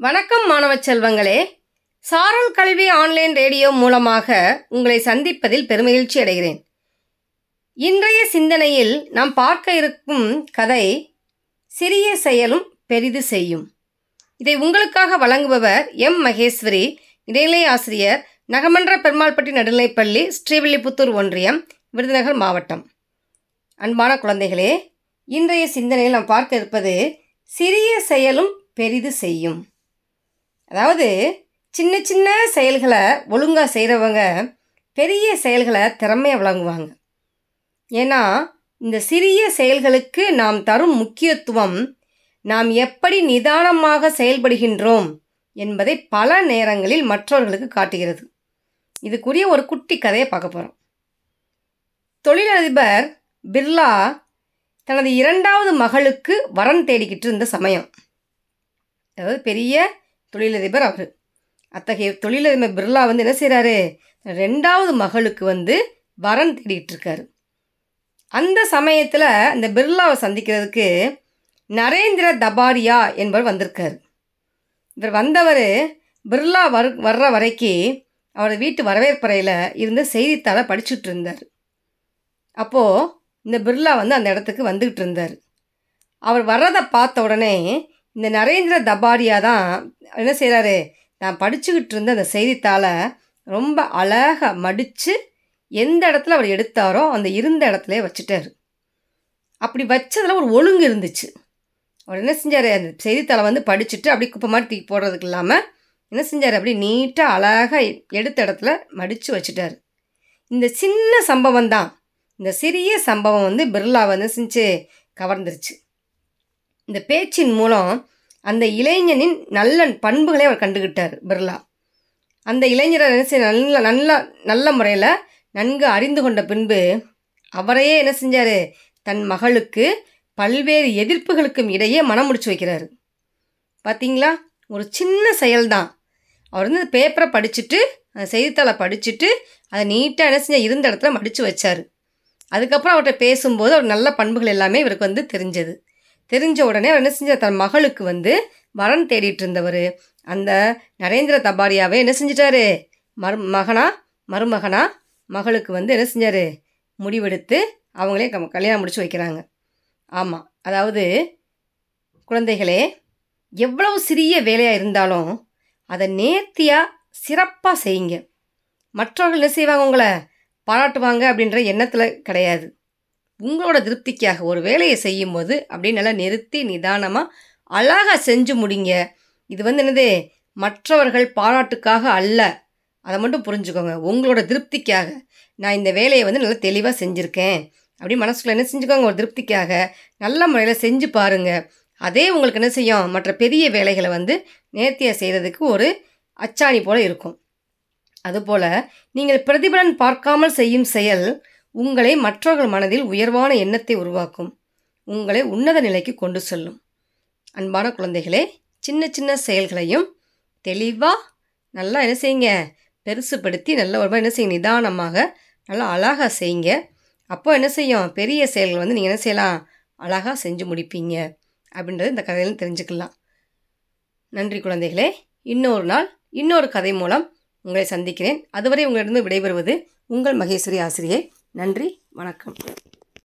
வணக்கம் மாணவ செல்வங்களே. சாரல் கல்வி ஆன்லைன் ரேடியோ மூலமாக உங்களை சந்திப்பதில் பெருமகிழ்ச்சி அடைகிறேன். இன்றைய சிந்தனையில் நாம் பார்க்க இருக்கும் கதை சிறிய செயலும் பெரிது செய்யும். இதை உங்களுக்காக வழங்குபவர் எம். மகேஸ்வரி இடைநிலை ஆசிரியர் நகமன்ற பெருமாள்பட்டி நடுநிலைப்பள்ளி ஸ்ரீவில்லிபுத்தூர் ஒன்றியம் விருதுநகர் மாவட்டம். அன்பான குழந்தைகளே இன்றைய சிந்தனையில் நாம் பார்க்க இருப்பது சிறிய செயலும் பெரிது செய்யும். அதாவது சின்ன சின்ன செயல்களை ஒழுங்காக செய்கிறவங்க பெரிய செயல்களை திறமையாக விளங்குவாங்க. ஏன்னா இந்த சிறிய செயல்களுக்கு நாம் தரும் முக்கியத்துவம் நாம் எப்படி நிதானமாக செயல்படுகின்றோம் என்பதை பல நேரங்களில் மற்றவர்களுக்கு காட்டுகிறது. இதுக்குரிய ஒரு குட்டி கதையை பார்க்க போகிறோம் தொழிலதிபர் பிர்லா தனது இரண்டாவது மகளுக்கு வரன் தேடிக்கிட்டு இருந்த சமயம். அதாவது பெரிய தொழிலதிபர் அவர். அத்தகைய தொழிலதிபர் பிர்லா வந்து என்ன செய்கிறாரு ரெண்டாவது மகளுக்கு வந்து வரன் தேடிக்கிட்டு இருக்காரு. அந்த சமயத்தில் இந்த பிர்லாவை சந்திக்கிறதுக்கு நரேந்திர தபாரியா என்பவர் வந்திருக்கார். இவர் வந்தவர் பிர்லா வர் வர்ற வரைக்கு அவரது வீட்டு வரவேற்பறையில் இருந்து செய்தித்தாளை படிச்சுட்டு இருந்தார். அப்போது இந்த பிர்லா வந்து அந்த இடத்துக்கு வந்துக்கிட்டு இருந்தார். அவர் வர்றதை பார்த்த உடனே இந்த நரேந்திர தபாரியா தான் என்ன செய்கிறாரு நான் படிச்சுக்கிட்டு இருந்த அந்த செய்தித்தாளை ரொம்ப அழகாக மடித்து எந்த இடத்துல அவர் எடுத்தாரோ அந்த இருந்த இடத்துல வச்சுட்டார். அப்படி வச்சதில் ஒரு ஒழுங்கு இருந்துச்சு. அவர் என்ன செஞ்சார்? அந்த செய்தித்தாளை வந்து படிச்சுட்டு அப்படி குப்பை மாதிரி தூக்கி போடுறதுக்கு இல்லாமல் என்ன செஞ்சார்? அப்படி நீட்டாக அழகாக எடுத்த இடத்துல மடித்து வச்சுட்டார். இந்த சின்ன சம்பவம் தான். இந்த சிறிய சம்பவம் வந்து பிர்லா வந்து செஞ்சு கவர்ந்துருச்சு. இந்த பேச்சின் மூலம் அந்த இளைஞனின் நல்ல பண்புகளை அவர் கண்டுக்கிட்டார் பிர்லா. அந்த இளைஞரை என்ன செய்ய நல்ல நல்ல நல்ல முறையில் நன்கு அறிந்து கொண்ட பின்பு அவரையே என்ன செஞ்சார்? தன் மகளுக்கு பல்வேறு எதிர்ப்புகளுக்கும் இடையே மனம் முடிச்சு வைக்கிறாரு. பார்த்தீங்களா ஒரு சின்ன செயல்தான். அவர் வந்து பேப்பரை படிச்சுட்டு அந்த செய்தித்தாளை படிச்சுட்டு அதை நீட்டாக என்ன செஞ்சால் இருந்த இடத்துல மடித்து வச்சார். அதுக்கப்புறம் அவர்கிட்ட பேசும்போது அவர் நல்ல பண்புகள் எல்லாமே இவருக்கு வந்து தெரிஞ்சது. தெரிஞ்ச உடனே அவர் என்ன செஞ்சார்? தன் மகளுக்கு வந்து வரன் தேடிட்டு இருந்தவர் அந்த நரேந்திர தபாரியாவே என்ன செஞ்சிட்டாரு? மரு மகனா? மருமகனா? மகளுக்கு வந்து என்ன செஞ்சார்? முடிவெடுத்து அவங்களே க கல்யாணம் முடிச்சு வைக்கிறாங்க. ஆமாம் அதாவது குழந்தைகளே எவ்வளவு சிறிய வேலையாக இருந்தாலும் அதை நேர்த்தியாக சிறப்பாக செய்யுங்க. மற்றவர்கள் என்ன செய்வாங்க உங்களை? பாராட்டுவாங்க அப்படின்ற எண்ணத்தில் கிடையாது. உங்களோட திருப்திக்காக ஒரு வேலையை செய்யும்போது அப்படியே நல்லா நிறுத்தி நிதானமாக அழகாக செஞ்சு முடிங்க. இது வந்து என்னது? மற்றவர்கள் பாராட்டுக்காக அல்ல. அதை மட்டும் புரிஞ்சுக்கோங்க. உங்களோட திருப்திக்காக நான் இந்த வேலையை வந்து நல்லா தெளிவாக செஞ்சுருக்கேன். அப்படி மனசுக்குள்ள என்ன செஞ்சுக்கோங்க? ஒரு திருப்திக்காக நல்ல முறையில் செஞ்சு பாருங்கள் அதே உங்களுக்கு என்ன செய்யும்? மற்ற பெரிய வேலைகளை வந்து நேர்த்தியாக செய்கிறதுக்கு ஒரு அச்சாணி போல் இருக்கும். அதுபோல் நீங்கள் பிரதிபலன் பார்க்காமல் செய்யும் செயல் உங்களை மற்றவர்கள் மனதில் உயர்வான எண்ணத்தை உருவாக்கும். உங்களை உன்னத நிலைக்கு கொண்டு செல்லும். அன்பான குழந்தைகளே சின்ன சின்ன செயல்களையும் தெளிவாக நல்லா என்ன செய்யுங்க? பெருசுப்படுத்தி நல்ல ஒரு என்ன செய்யுங்க? நிதானமாக நல்லா அழகாக செய்யுங்க. அப்போ என்ன செய்யும்? பெரிய செயல்கள் வந்து நீங்கள் என்ன செய்யலாம்? அழகாக செஞ்சு முடிப்பீங்க. அப்படின்றது இந்த கதையிலும் தெரிஞ்சுக்கலாம். நன்றி குழந்தைகளே. இன்னொரு நாள் இன்னொரு கதை மூலம் உங்களை சந்திக்கிறேன். அதுவரை உங்களிடம் விடைபெறுவது உங்கள் மகேஸ்வரி ஆசிரியை. நன்றி வணக்கம்.